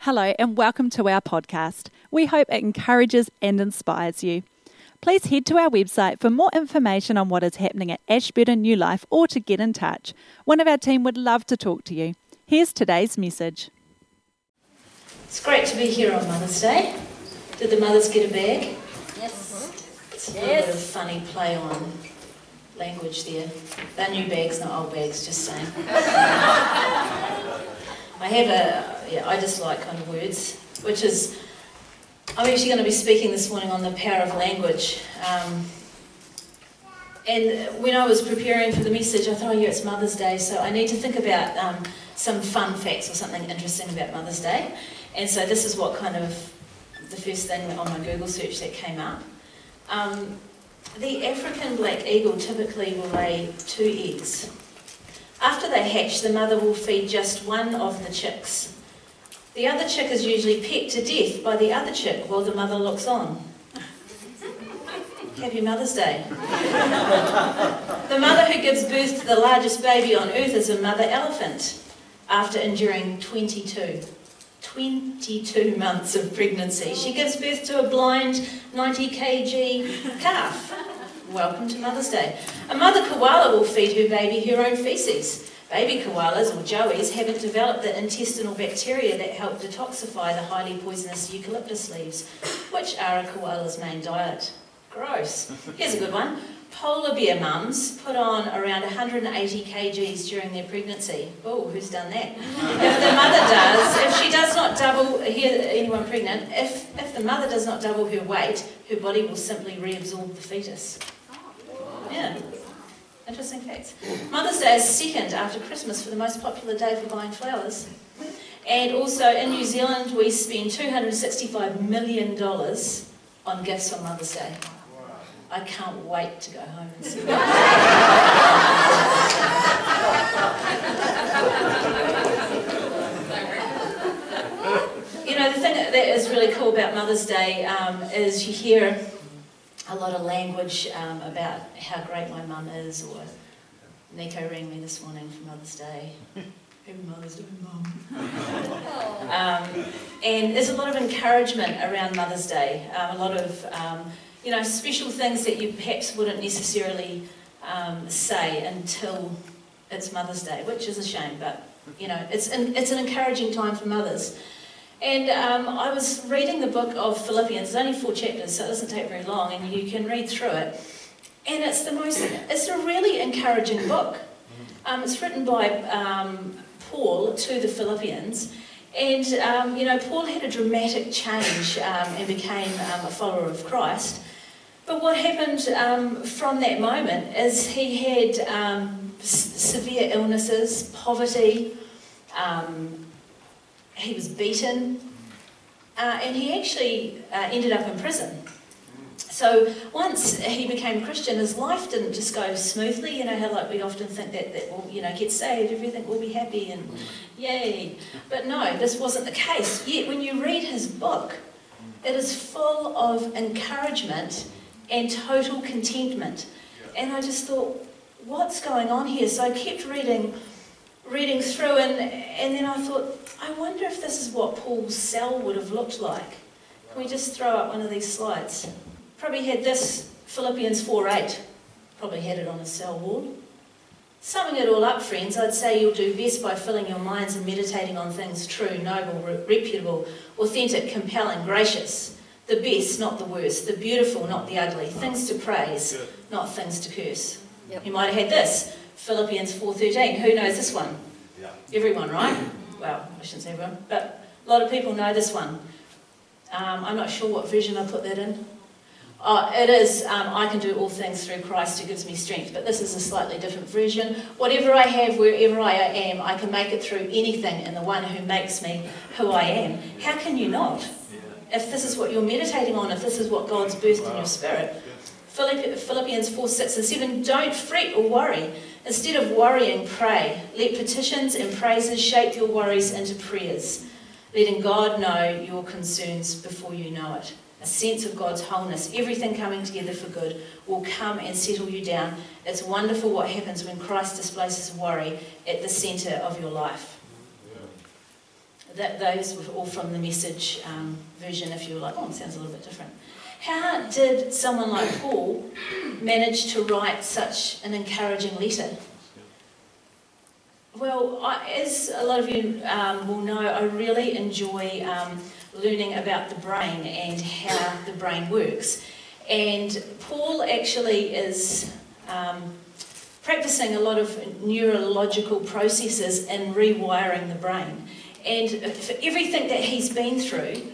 Hello, and welcome to our podcast. We hope it encourages and inspires you. Please head to our website for more information on what is happening at Ashburton New Life or to get in touch. One of our team would love to talk to you. Here's today's message. It's great to be here on Mother's Day. Did the mothers get a bag? Yes. It's a little bit of funny play on language there. They're new bags, not old bags, just saying. I have a, yeah, I just like kind of words, which is, I'm actually going to be speaking this morning on the power of language. Um, and when I was preparing for the message, I thought, oh yeah, it's Mother's Day, so I need to think about um, some fun facts or something interesting about Mother's Day. And so this is what kind of the first thing on my Google search that came up. Um, the African black eagle typically will lay two eggs. After they hatch, the mother will feed just one of the chicks. The other chick is usually pecked to death by the other chick while the mother looks on. Happy Mother's Day. the mother who gives birth to the largest baby on earth is a mother elephant after enduring 22. 22 months of pregnancy. She gives birth to a blind 90 kg calf. Welcome to Mother's Day. A mother koala will feed her baby her own feces. Baby koalas, or joeys, haven't developed the intestinal bacteria that help detoxify the highly poisonous eucalyptus leaves, which are a koala's main diet. Gross. Here's a good one. Polar bear mums put on around 180 kgs during their pregnancy. Oh, who's done that? if the mother does, if she does not double, here, anyone pregnant, if, if the mother does not double her weight, her body will simply reabsorb the fetus. Yeah. Interesting facts. Mother's Day is second after Christmas for the most popular day for buying flowers. And also in New Zealand, we spend $265 million on gifts on Mother's Day. I can't wait to go home and see You know, the thing that is really cool about Mother's Day um, is you hear a lot of language um, about how great my mum is, or Nico rang me this morning for Mother's Day. Happy Mother's Day, Mum. um, and there's a lot of encouragement around Mother's Day, um, a lot of um, you know, special things that you perhaps wouldn't necessarily um, say until it's Mother's Day, which is a shame, but you know, it's an, it's an encouraging time for mothers. And um, I was reading the book of Philippians. It's only four chapters, so it doesn't take very long, and you can read through it. And it's the most, it's a really encouraging book. Um, it's written by um, Paul to the Philippians, and um, you know, Paul had a dramatic change um, and became um, a follower of Christ. But what happened from that moment is he had s- severe illnesses, poverty, um, he was beaten, uh, and he actually uh, ended up in prison. So once he became Christian, his life didn't just go smoothly. You know how like we often think that that will you know get saved, everything will be happy and yay. But no, this wasn't the case. Yet when you read his book, it is full of encouragement and total contentment. And I just thought, what's going on here? So I kept reading, reading through, and, and then I thought, I wonder if this is what Paul's cell would have looked like. Can we just throw up one of these slides? Probably had this Philippians 4.8. Probably had it on his cell wall. Summing it all up, friends, I'd say you'll do best by filling your minds and meditating on things true, noble, reputable, authentic, compelling, gracious the best, not the worst, the beautiful, not the ugly, things to praise, not things to curse. Yep. You might have had this, Philippians 4.13. Who knows this one? Yeah. Everyone, right? Well, I shouldn't say everyone, but a lot of people know this one. Um, I'm not sure what version I put that in. Oh, it is, um, I can do all things through Christ who gives me strength, but this is a slightly different version. Whatever I have, wherever I am, I can make it through anything in the one who makes me who I am. How can you not? if this is what you're meditating on, if this is what God's birthed wow. in your spirit. Philippians 4 6 and 7 Don't fret or worry. Instead of worrying, pray. Let petitions and praises shape your worries into prayers, letting God know your concerns before you know it. a sense of God's wholeness, everything coming together for good, will come and settle you down. It's wonderful what happens when Christ displaces worry at the centre of your life. That, those were all from the message um, version, if you were like, oh, it sounds a little bit different. How did someone like Paul manage to write such an encouraging letter? Well, I, as a lot of you um, will know, I really enjoy um, learning about the brain and how the brain works. And Paul actually is um, practicing a lot of neurological processes in rewiring the brain. And for everything that he's been through,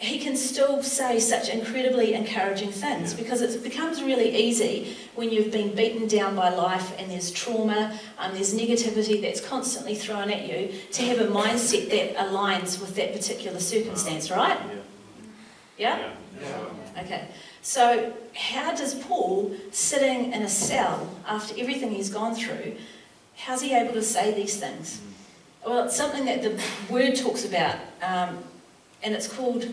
he can still say such incredibly encouraging things because it becomes really easy when you've been beaten down by life and there's trauma, and um, there's negativity that's constantly thrown at you, to have a mindset that aligns with that particular circumstance, right? Yeah? yeah? yeah. Okay. So, how does Paul, sitting in a cell after everything he's gone through, how's he able to say these things? Well, it's something that the word talks about, um, and it's called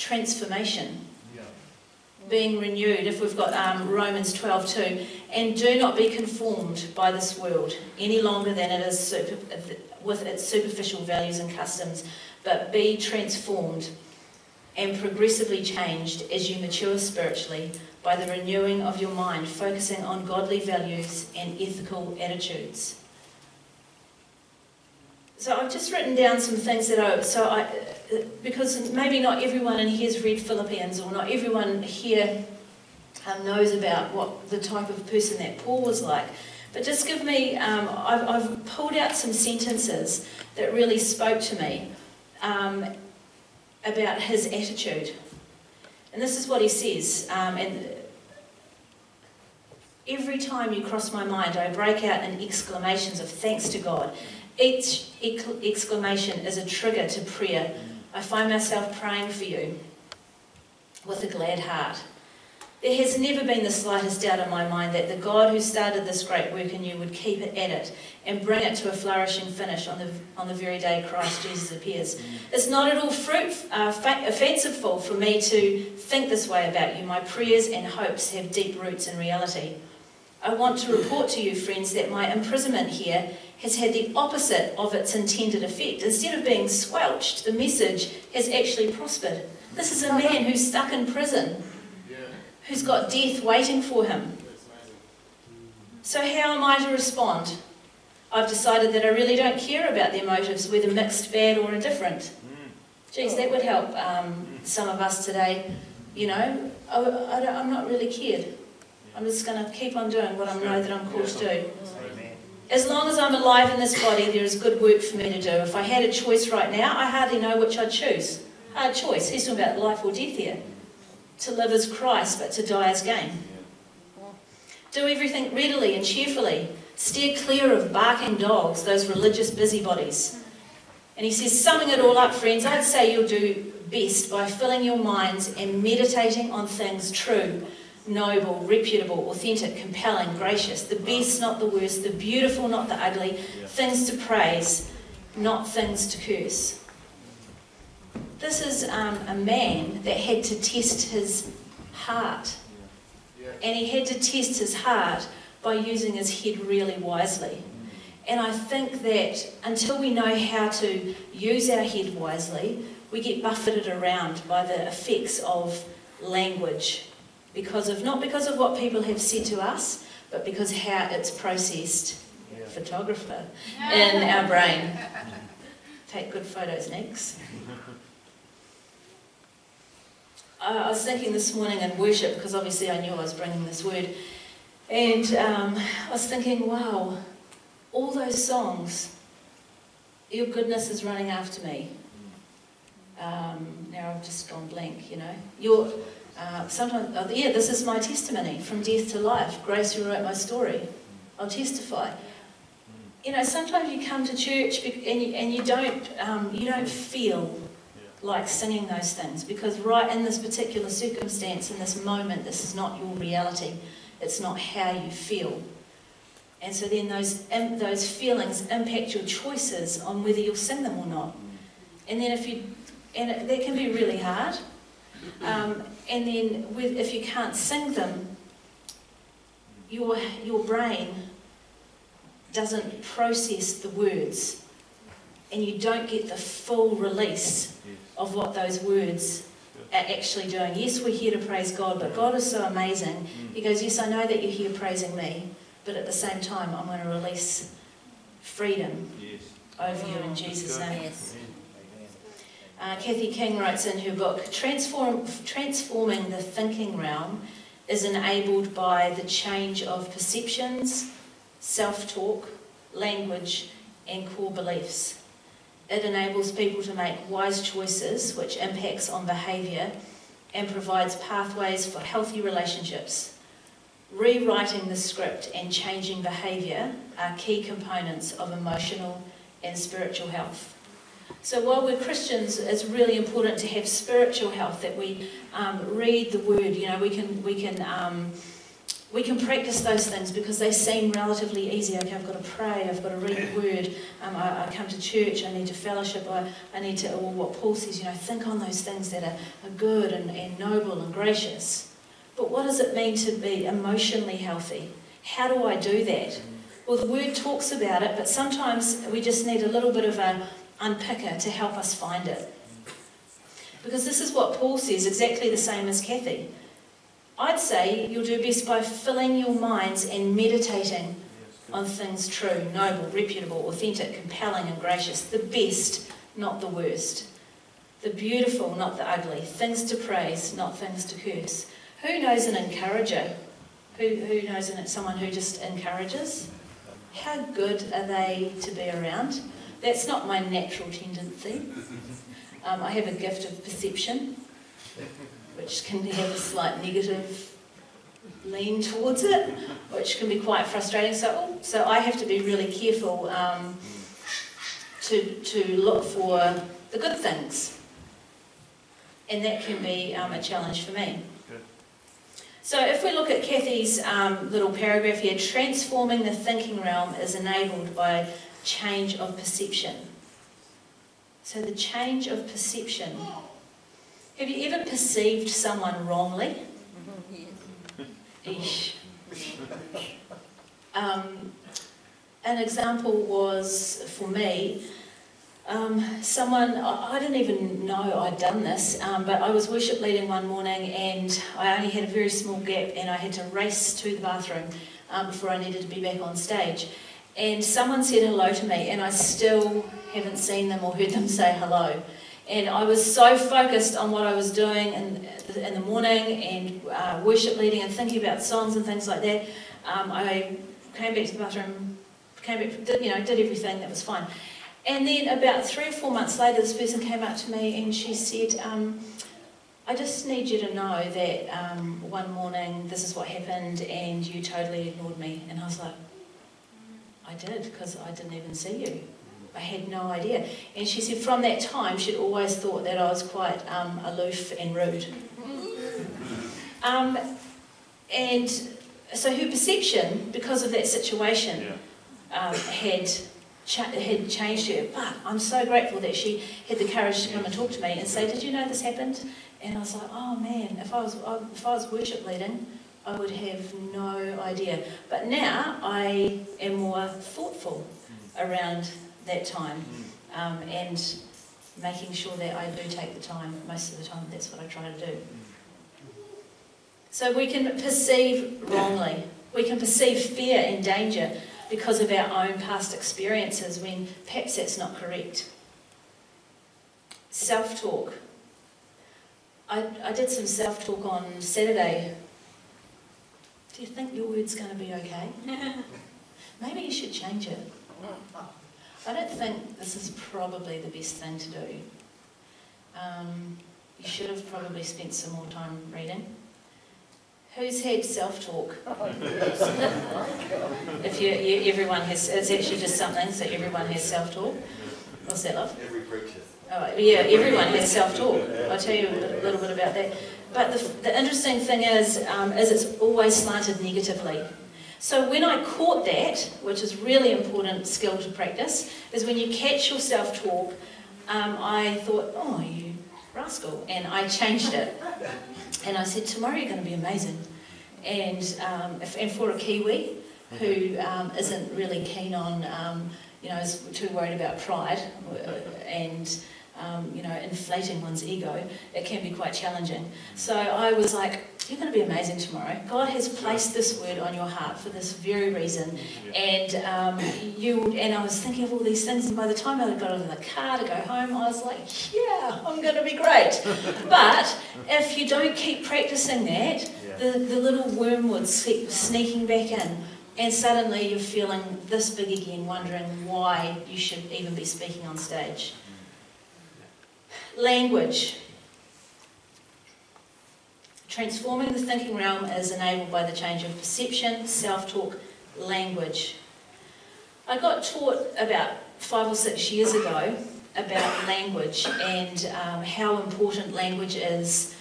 transformation. Being renewed, if we've got um, Romans 12 2, and do not be conformed by this world any longer than it is super, with its superficial values and customs, but be transformed and progressively changed as you mature spiritually by the renewing of your mind, focusing on godly values and ethical attitudes. So I've just written down some things that I, so I, because maybe not everyone in here has read Philippians or not everyone here um, knows about what the type of person that Paul was like. But just give me, um, I've, I've, pulled out some sentences that really spoke to me um, about his attitude. And this is what he says. Um, and every time you cross my mind, I break out in exclamations of thanks to God each exclamation is a trigger to prayer. I find myself praying for you with a glad heart. There has never been the slightest doubt in my mind that the God who started this great work in you would keep it at it and bring it to a flourishing finish on the, on the very day Christ Jesus appears. It's not at all fruit, uh, for me to think this way about you. My prayers and hopes have deep roots in reality. I want to report to you, friends, that my imprisonment here has had the opposite of its intended effect. Instead of being squelched, the message has actually prospered. This is a man who's stuck in prison, who's got death waiting for him. So, how am I to respond? I've decided that I really don't care about their motives, whether mixed, bad, or indifferent. Geez, that would help um, some of us today. You know, I, I am not really cared. I'm just going to keep on doing what I know that I'm called to do. As long as I'm alive in this body, there is good work for me to do. If I had a choice right now, I hardly know which I'd choose. Hard choice. He's talking about life or death here. To live as Christ, but to die as gain. Do everything readily and cheerfully. Steer clear of barking dogs, those religious busybodies. And he says, summing it all up, friends, I'd say you'll do best by filling your minds and meditating on things true noble, reputable, authentic, compelling, gracious, the best, not the worst, the beautiful, not the ugly, yeah. things to praise, not things to curse. This is um, a man that had to test his heart. And he had to test his heart by using his head really wisely. And I think that until we know how to use our head wisely, we get buffeted around by the effects of language because of not because of what people have said to us, but because how it's processed. Yeah. Photographer in our brain. Take good photos next. I was thinking this morning in worship because obviously I knew I was bringing this word, and um, I was thinking, wow, all those songs, your goodness is running after me. Um, now I've just gone blank, you know. Your uh, sometimes, uh, yeah, this is my testimony from death to life. Grace rewrote my story. I'll testify. You know, sometimes you come to church and you, and you don't um, you don't feel like singing those things because right in this particular circumstance, in this moment, this is not your reality. It's not how you feel. And so then those, those feelings impact your choices on whether you'll sing them or not. And then if you, and it, that can be really hard Um, and then with, if you can't sing them, your, your brain doesn't process the words and you don't get the full release of what those words are actually doing. Yes, we're here to praise God, but God is so amazing. He goes, Yes, I know that you're here praising me, but at the same time, I'm going to release freedom over you in Jesus' name. Yes. Uh, Kathy King writes in her book Transform, Transforming the Thinking Realm is enabled by the change of perceptions, self talk, language, and core beliefs. It enables people to make wise choices, which impacts on behaviour and provides pathways for healthy relationships. Rewriting the script and changing behaviour are key components of emotional and spiritual health. So while we're Christians, it's really important to have spiritual health. That we um, read the Word. You know, we can we can um, we can practice those things because they seem relatively easy. Okay, I've got to pray. I've got to read the Word. Um, I, I, come to church. I need to fellowship. I, I need to. Well, what Paul says. You know, think on those things that are, are good and, and noble and gracious. But what does it mean to be emotionally healthy? How do I do that? Well, the Word talks about it, but sometimes we just need a little bit of a unpicker to help us find it. Because this is what Paul says, exactly the same as Kathy. I'd say you'll do best by filling your minds and meditating on things true, noble, reputable, authentic, compelling, and gracious. The best, not the worst. The beautiful, not the ugly. Things to praise, not things to curse. Who knows an encourager? Who, who knows someone who just encourages? How good are they to be around? That's not my natural tendency. Um, I have a gift of perception, which can have a slight negative lean towards it, which can be quite frustrating. So, so I have to be really careful um, to, to look for the good things. And that can be um, a challenge for me. So if we look at Kathy's um, little paragraph here, transforming the thinking realm is enabled by change of perception. So, the change of perception. Have you ever perceived someone wrongly? Eesh. Um, an example was for me. Um, someone, I didn't even know I'd done this, um, but I was worship leading one morning and I only had a very small gap and I had to race to the bathroom um, before I needed to be back on stage and someone said hello to me, and I still haven't seen them or heard them say hello. And I was so focused on what I was doing in, in the morning and uh, worship leading and thinking about songs and things like that. Um, I came back to the bathroom, came back, did, you know, did everything that was fine. And then about three or four months later, this person came up to me and she said, um, I just need you to know that um, one morning this is what happened and you totally ignored me. And I was like, I did, because I didn't even see you. I had no idea. And she said from that time, she'd always thought that I was quite um, aloof and rude. Um, and so her perception, because of that situation, um, had, cha- had changed her. But I'm so grateful that she had the courage to come and talk to me and say, Did you know this happened? And I was like, Oh man, if I was, if I was worship leading, I would have no idea. But now I am more thoughtful around that time um, and making sure that I do take the time. Most of the time, that's what I try to do. So we can perceive wrongly. We can perceive fear and danger because of our own past experiences when perhaps that's not correct. Self talk. I, I did some self talk on Saturday do you think your word's going to be okay? Maybe you should change it. I don't think this is probably the best thing to do. Um, you should have probably spent some more time reading. Who's had self-talk? if you, you, everyone has, it's actually just something, so everyone has self-talk. What's that, love? Every preacher. Oh, yeah, everyone has self-talk. I'll tell you a little bit about that. But the, the interesting thing is, um, is it's always slanted negatively. So when I caught that, which is really important skill to practice, is when you catch your self-talk, um, I thought, oh, you rascal. And I changed it. And I said, tomorrow you're going to be amazing. And, um, if, and for a Kiwi who um, not really keen on, um, you know, is too worried about pride and, um, you know, inflating one's ego, it can be quite challenging. So I was like, you're going to be amazing tomorrow. God has placed this word on your heart for this very reason. And um, you and I was thinking of all these things, and by the time I got in the car to go home, I was like, yeah, I'm going to be great. but if you don't keep practicing that, the, the little wormwood keep sneaking back in. And suddenly you're feeling this big again, wondering why you should even be speaking on stage. Language. Transforming the thinking realm is enabled by the change of perception, self talk, language. I got taught about five or six years ago about language and um, how important language is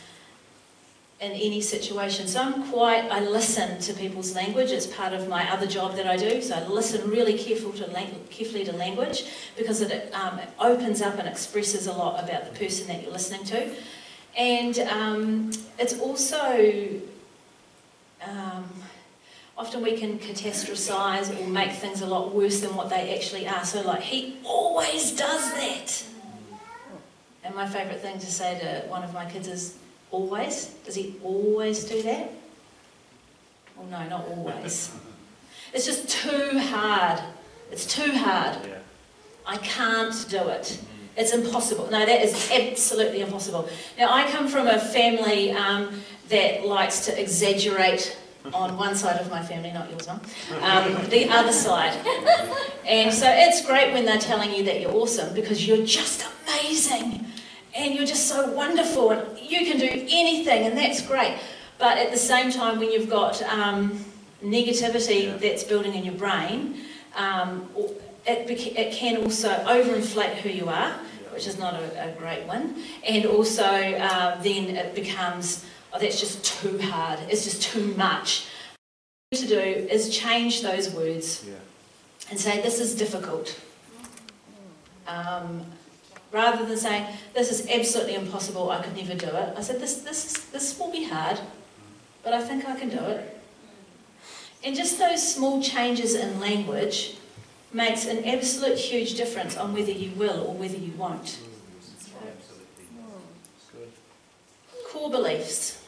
in any situation. So I'm quite, I listen to people's language. It's part of my other job that I do. So I listen really careful to carefully to language because it, um, it opens up and expresses a lot about the person that you're listening to. And um, it's also, um, often we can catastrophize or make things a lot worse than what they actually are. So, like, he always does that. And my favourite thing to say to one of my kids is, always? Does he always do that? Well, no, not always. It's just too hard. It's too hard. I can't do it. It's impossible. No, that is absolutely impossible. Now, I come from a family um, that likes to exaggerate on one side of my family, not yours, Mum, um, the other side. And so it's great when they're telling you that you're awesome because you're just amazing and you're just so wonderful and you can do anything, and that's great. But at the same time, when you've got um, negativity yeah. that's building in your brain, um, it, it can also overinflate who you are which is not a, a great one. And also, uh, then it becomes, oh, that's just too hard, it's just too much. To do is change those words yeah. and say, this is difficult. Um, rather than saying, this is absolutely impossible, I could never do it, I said, this, this, is, this will be hard, but I think I can do it. And just those small changes in language makes an absolute huge difference on whether you will or whether you won't. Core beliefs.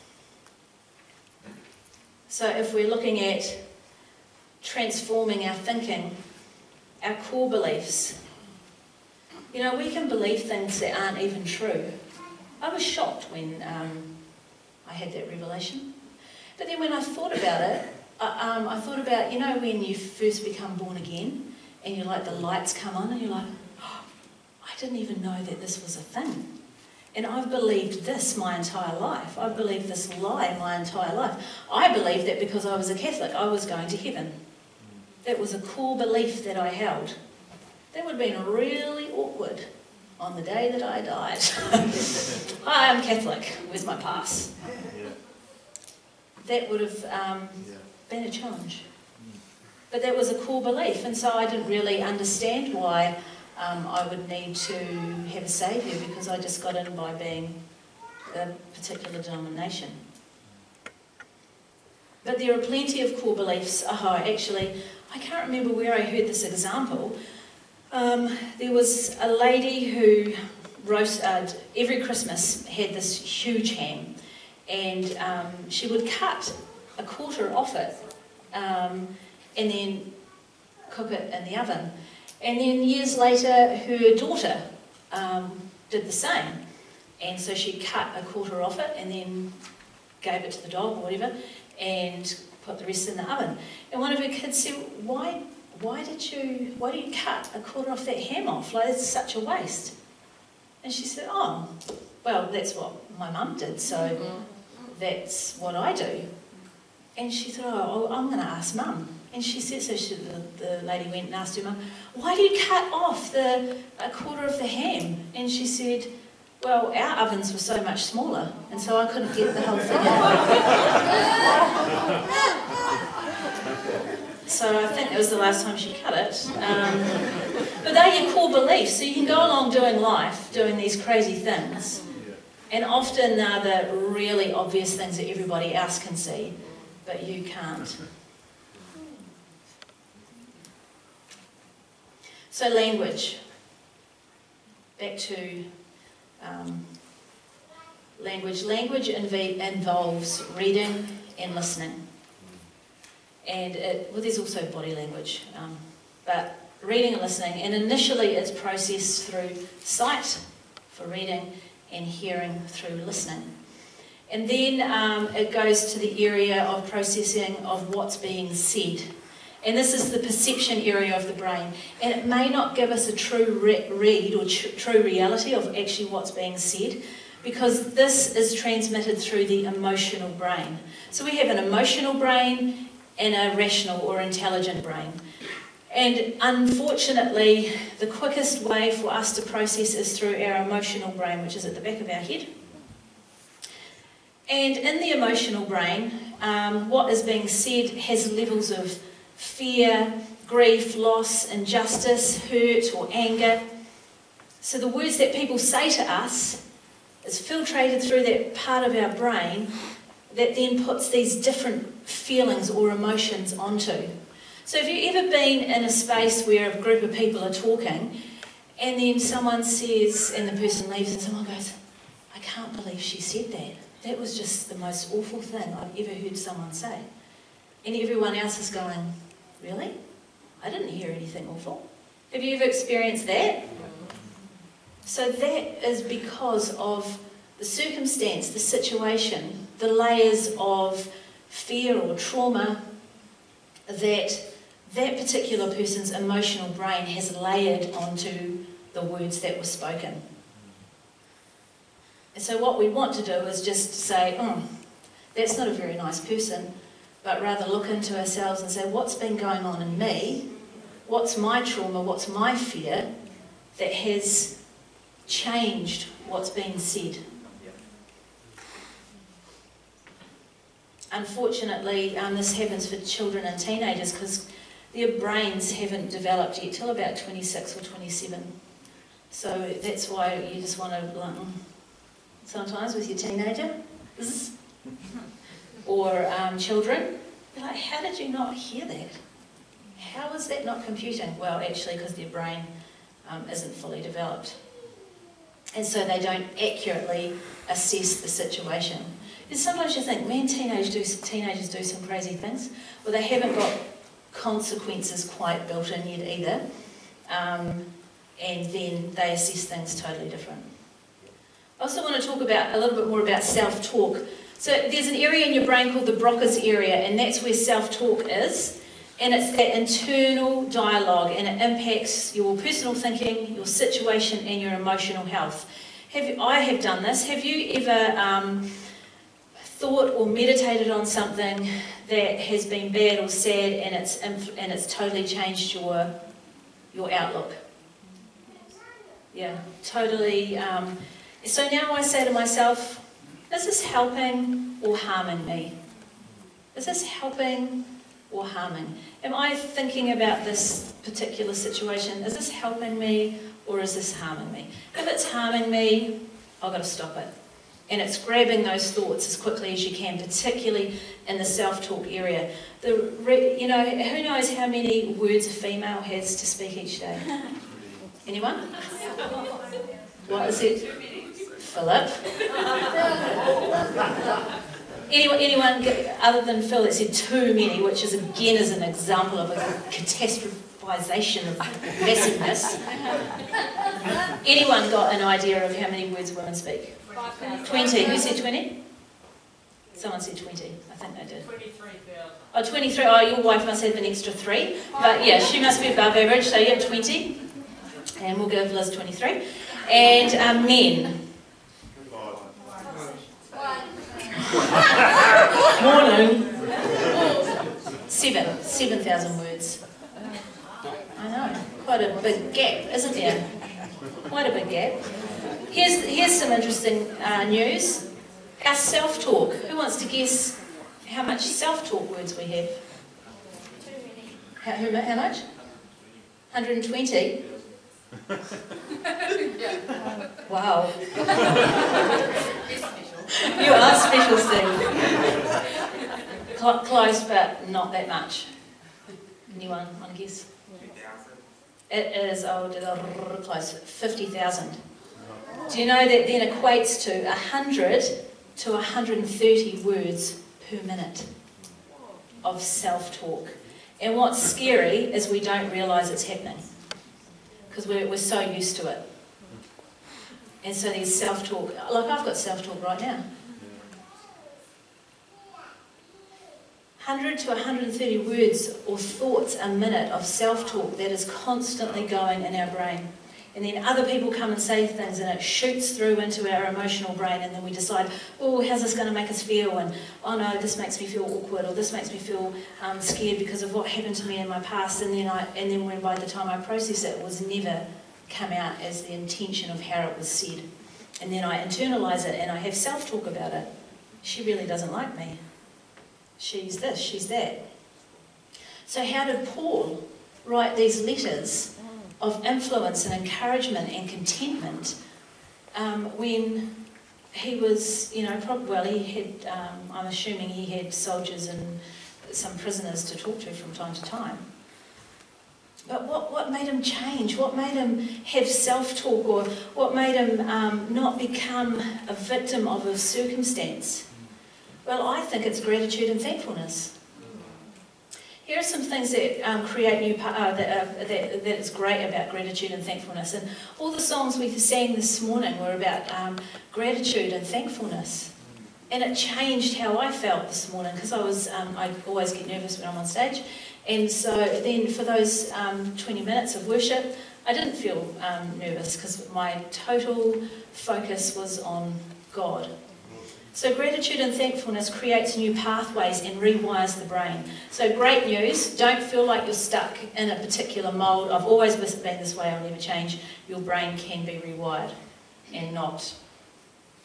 So, if we're looking at transforming our thinking, our core beliefs, you know, we can believe things that aren't even true. I was shocked when um, I had that revelation. But then when I thought about it, I, um, I thought about, you know, when you first become born again, and you're like, the lights come on, and you're like, oh, I didn't even know that this was a thing. And I've believed this my entire life. I've believed this lie my entire life. I believed that because I was a Catholic, I was going to heaven. That was a core belief that I held. That would have been really awkward on the day that I died. Hi, I'm Catholic. Where's my pass? That would have um, been a challenge. But that was a core belief, and so I didn't really understand why um, I would need to have a saviour because I just got in by being a particular denomination. But there are plenty of core beliefs. Oh, actually, I can't remember where I heard this example. Um, there was a lady who uh, every Christmas had this huge ham, and um, she would cut a quarter off it. Um, and then cook it in the oven. And then years later, her daughter um, did the same. And so she cut a quarter off it and then gave it to the dog or whatever and put the rest in the oven. And one of her kids said, Why, why did you why do you cut a quarter off that ham off? Like it's such a waste. And she said, Oh, well, that's what my mum did, so mm-hmm. that's what I do. And she thought, Oh, I'm going to ask mum. And she said, so she, the, the lady went and asked her mum, why do you cut off the a quarter of the ham? And she said, well, our ovens were so much smaller, and so I couldn't get the whole thing out. so I think that was the last time she cut it. Um, but they're your core beliefs. So you can go along doing life, doing these crazy things, And often they're the really obvious things that everybody else can see, but you can't. So, language. Back to um, language. Language inv- involves reading and listening. And it, well, there's also body language, um, but reading and listening. And initially, it's processed through sight for reading and hearing through listening. And then um, it goes to the area of processing of what's being said. And this is the perception area of the brain. And it may not give us a true re- read or tr- true reality of actually what's being said, because this is transmitted through the emotional brain. So we have an emotional brain and a rational or intelligent brain. And unfortunately, the quickest way for us to process is through our emotional brain, which is at the back of our head. And in the emotional brain, um, what is being said has levels of fear, grief, loss, injustice, hurt, or anger. So the words that people say to us is filtrated through that part of our brain that then puts these different feelings or emotions onto. So, have you ever been in a space where a group of people are talking and then someone says, and the person leaves, and someone goes, I can't believe she said that. That was just the most awful thing I've ever heard someone say. And everyone else is going, Really? I didn't hear anything awful. Have you ever experienced that? So, that is because of the circumstance, the situation, the layers of fear or trauma that that particular person's emotional brain has layered onto the words that were spoken. And so, what we want to do is just say, oh, that's not a very nice person, but rather look into ourselves and say, what's been going on in me? What's my trauma? What's my fear that has changed what's been said? Unfortunately, um, this happens for children and teenagers because their brains haven't developed yet till about 26 or 27. So that's why you just want to, like, sometimes with your teenager, or um, children, be like, how did you not hear that? How is that not computing? Well, actually, because their brain um, isn't fully developed. And so they don't accurately assess the situation. Sometimes you think, man, teenage do, teenagers do some crazy things. Well, they haven't got consequences quite built in yet either. Um, and then they assess things totally different. I also want to talk about a little bit more about self-talk. So there's an area in your brain called the Broca's area, and that's where self-talk is. And it's that internal dialogue, and it impacts your personal thinking, your situation, and your emotional health. Have I have done this. Have you ever um, thought or meditated on something that has been bad or sad, and it's and it's totally changed your your outlook? Yeah, totally. Um, so now I say to myself, is this helping or harming me? Is this helping or harming? Am I thinking about this particular situation? Is this helping me or is this harming me? If it's harming me, I've got to stop it. And it's grabbing those thoughts as quickly as you can, particularly in the self-talk area. The you know, who knows how many words a female has to speak each day? Anyone? What is it? Philip. anyone, anyone other than Phil that said too many, which is again is an example of a catastrophization of massiveness. anyone got an idea of how many words women speak? 20. Who said 20? Someone said 20. I think they did. 23,000. Oh, 23. Oh, your wife must have an extra three. But yeah, she must be above average. So yeah, 20. And we'll give Liz 23. And um, men. Morning. Seven. 7,000 words. I know. Quite a big gap, isn't there? Quite a big gap. Here's, here's some interesting uh, news. Our self-talk. Who wants to guess how much self-talk words we have? Too many. How, how much? 120? wow. you are special, Steve. Cl- close, but not that much. Anyone want to guess? It is, oh, did I close, 50,000. Do you know that then equates to 100 to 130 words per minute of self talk? And what's scary is we don't realise it's happening because we're, we're so used to it. And so there's self talk. Like I've got self talk right now. 100 to 130 words or thoughts a minute of self talk that is constantly going in our brain. And then other people come and say things, and it shoots through into our emotional brain, and then we decide, oh, how's this going to make us feel? And oh no, this makes me feel awkward, or this makes me feel um, scared because of what happened to me in my past. And then I, and then when by the time I process it, it was never come out as the intention of how it was said. And then I internalize it, and I have self talk about it. She really doesn't like me. She's this, she's that. So how did Paul write these letters? Of influence and encouragement and contentment um, when he was, you know, probably, well, he had, um, I'm assuming he had soldiers and some prisoners to talk to from time to time. But what, what made him change? What made him have self talk or what made him um, not become a victim of a circumstance? Well, I think it's gratitude and thankfulness. Here are some things that um, create new, uh, that, uh, that, that is great about gratitude and thankfulness. And all the songs we sang this morning were about um, gratitude and thankfulness. And it changed how I felt this morning because I was, um, I always get nervous when I'm on stage. And so then for those um, 20 minutes of worship, I didn't feel um, nervous because my total focus was on God. So, gratitude and thankfulness creates new pathways and rewires the brain. So, great news don't feel like you're stuck in a particular mold. I've always been this way, I'll never change. Your brain can be rewired and not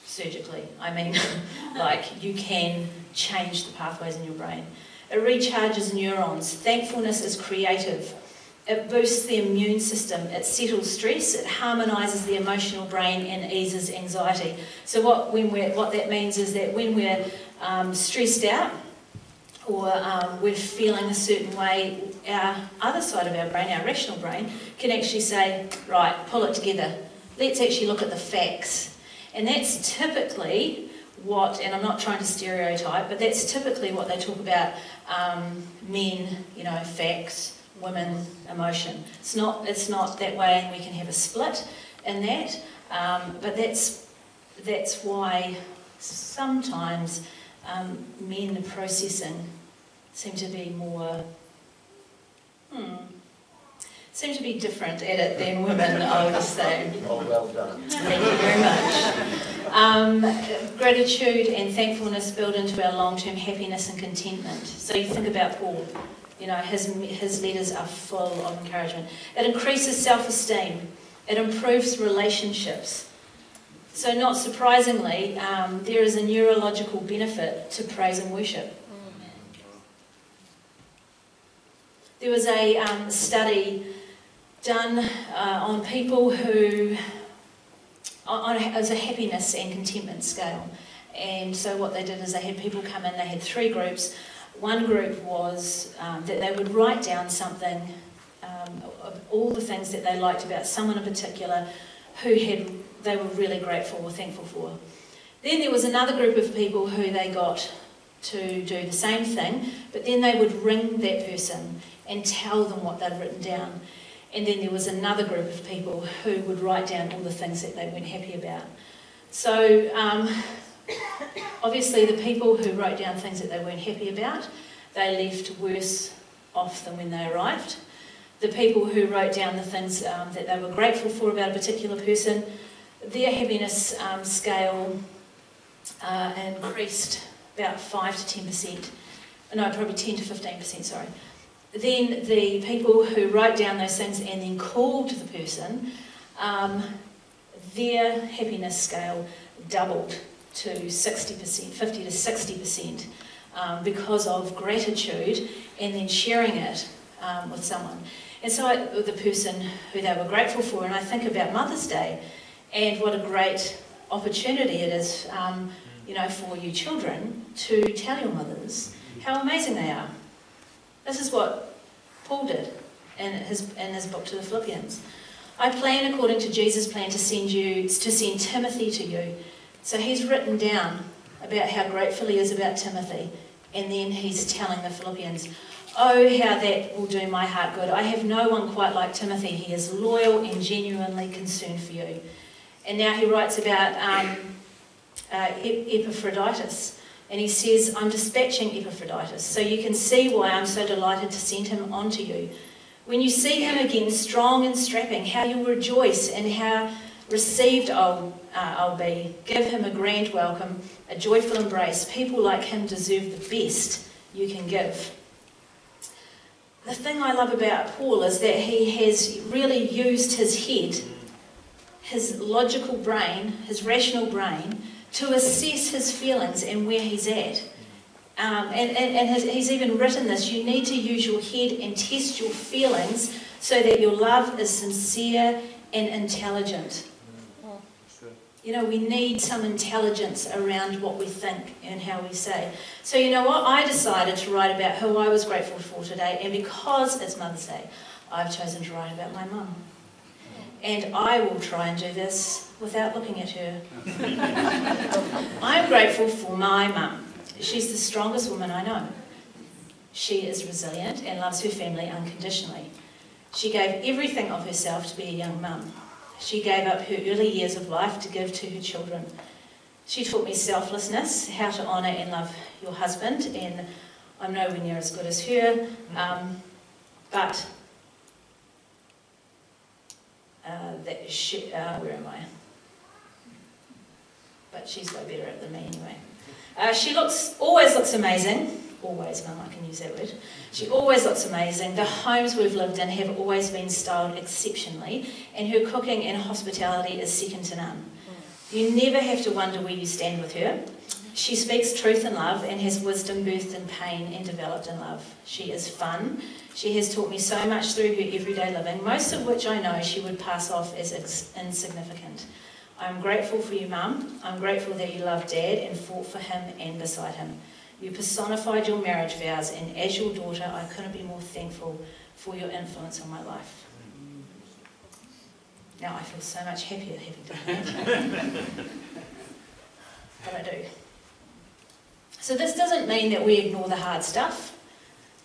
surgically. I mean, like you can change the pathways in your brain. It recharges neurons. Thankfulness is creative. It boosts the immune system, it settles stress, it harmonises the emotional brain and eases anxiety. So what, when we're, what that means is that when we're um, stressed out or um, we're feeling a certain way, our other side of our brain, our rational brain, can actually say, right, pull it together. Let's actually look at the facts. And that's typically what, and I'm not trying to stereotype, but that's typically what they talk about um, men, you know, facts women emotion. It's not, it's not that way, and we can have a split in that. Um, but that's, that's why sometimes um, men processing seem to be more, hmm, seem to be different at it than women, I would say. Oh, well done. Thank you very much. Um, gratitude and thankfulness build into our long term happiness and contentment. So you think about Paul. You know, his, his letters are full of encouragement. It increases self esteem, it improves relationships. So, not surprisingly, um, there is a neurological benefit to praise and worship. There was a um, study done uh, on people who, on, on a, as a happiness and contentment scale. And so, what they did is they had people come in, they had three groups. One group was um, that they would write down something, um, of all the things that they liked about someone in particular who had they were really grateful or thankful for. Then there was another group of people who they got to do the same thing, but then they would ring that person and tell them what they'd written down. And then there was another group of people who would write down all the things that they weren't happy about. So um, Obviously, the people who wrote down things that they weren't happy about, they left worse off than when they arrived. The people who wrote down the things um, that they were grateful for about a particular person, their happiness um, scale uh, increased about 5 to 10%. No, probably 10 to 15%, sorry. Then the people who wrote down those things and then called the person, um, their happiness scale doubled to 60%, 50 to 60% um, because of gratitude and then sharing it um, with someone. And so I, the person who they were grateful for, and I think about Mother's Day and what a great opportunity it is, um, you know, for you children to tell your mothers how amazing they are. This is what Paul did in his, in his book to the Philippians. I plan according to Jesus' plan to send you to send Timothy to you. So he's written down about how grateful he is about Timothy, and then he's telling the Philippians, Oh, how that will do my heart good. I have no one quite like Timothy. He is loyal and genuinely concerned for you. And now he writes about um, uh, Epaphroditus. And he says, I'm dispatching Epaphroditus. So you can see why I'm so delighted to send him on to you. When you see him again, strong and strapping, how you'll rejoice and how received I'll, uh, I'll be. Give him a grand welcome, a joyful embrace. People like him deserve the best you can give. The thing I love about Paul is that he has really used his head, his logical brain, his rational brain, to assess his feelings and where he's at. Um, and and, and he's even written this you need to use your head and test your feelings so that your love is sincere and intelligent. You know, we need some intelligence around what we think and how we say. So, you know what? I decided to write about who I was grateful for today, and because it's Mother's Day, I've chosen to write about my mum. And I will try and do this without looking at her. I'm grateful for my mum. She's the strongest woman I know. She is resilient and loves her family unconditionally. She gave everything of herself to be a young mum. She gave up her early years of life to give to her children. She taught me selflessness, how to honour and love your husband, and I'm nowhere near as good as her, um, but uh, that she, uh, where am I? But she's way better at it than me anyway. Uh, she looks always looks amazing always, Mum, I can use that word. She always looks amazing. The homes we've lived in have always been styled exceptionally, and her cooking and hospitality is second to none. You never have to wonder where you stand with her. She speaks truth in love and has wisdom birthed in pain and developed in love. She is fun. She has taught me so much through her everyday living, most of which I know she would pass off as insignificant. I'm grateful for you, Mum. I'm grateful that you loved Dad and fought for him and beside him. You personified your marriage vows, and as your daughter, I couldn't be more thankful for your influence on my life. Now I feel so much happier having done that. but I do. So this doesn't mean that we ignore the hard stuff,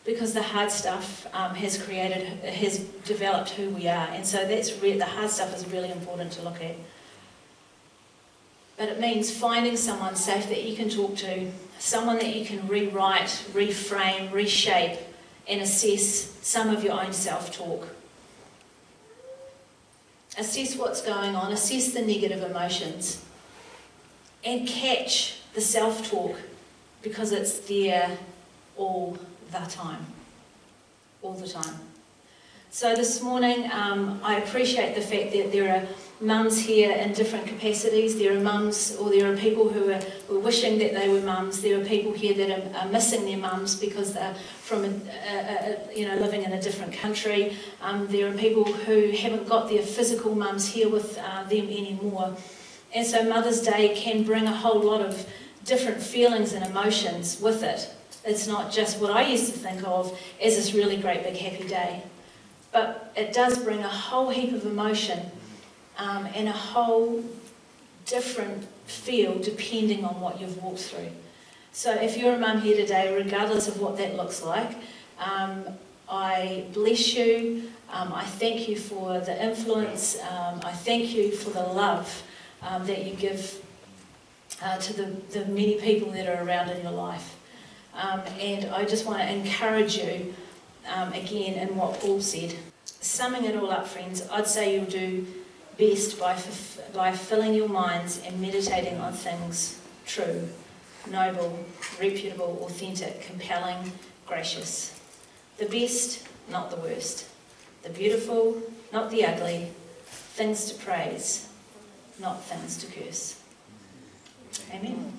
because the hard stuff um, has created, has developed who we are, and so that's re- the hard stuff is really important to look at. But it means finding someone safe that you can talk to, someone that you can rewrite, reframe, reshape, and assess some of your own self talk. Assess what's going on, assess the negative emotions, and catch the self talk because it's there all the time. All the time. So this morning, um, I appreciate the fact that there are mums here in different capacities. There are mums, or there are people who are, who are wishing that they were mums. There are people here that are, are missing their mums because they're from, a, a, a, you know, living in a different country. Um, there are people who haven't got their physical mums here with uh, them anymore. And so Mother's Day can bring a whole lot of different feelings and emotions with it. It's not just what I used to think of as this really great big happy day. But it does bring a whole heap of emotion um, and a whole different feel depending on what you've walked through. So if you're a mum here today, regardless of what that looks like, um, I bless you. Um, I thank you for the influence. Um, I thank you for the love um, that you give uh, to the, the many people that are around in your life. Um, and I just want to encourage you again in what Paul said. Summing it all up, friends, I'd say you'll do best by, by filling your minds and meditating on things true, noble, reputable, authentic, compelling, gracious. The best, not the worst. The beautiful, not the ugly. Things to praise, not things to curse. Amen.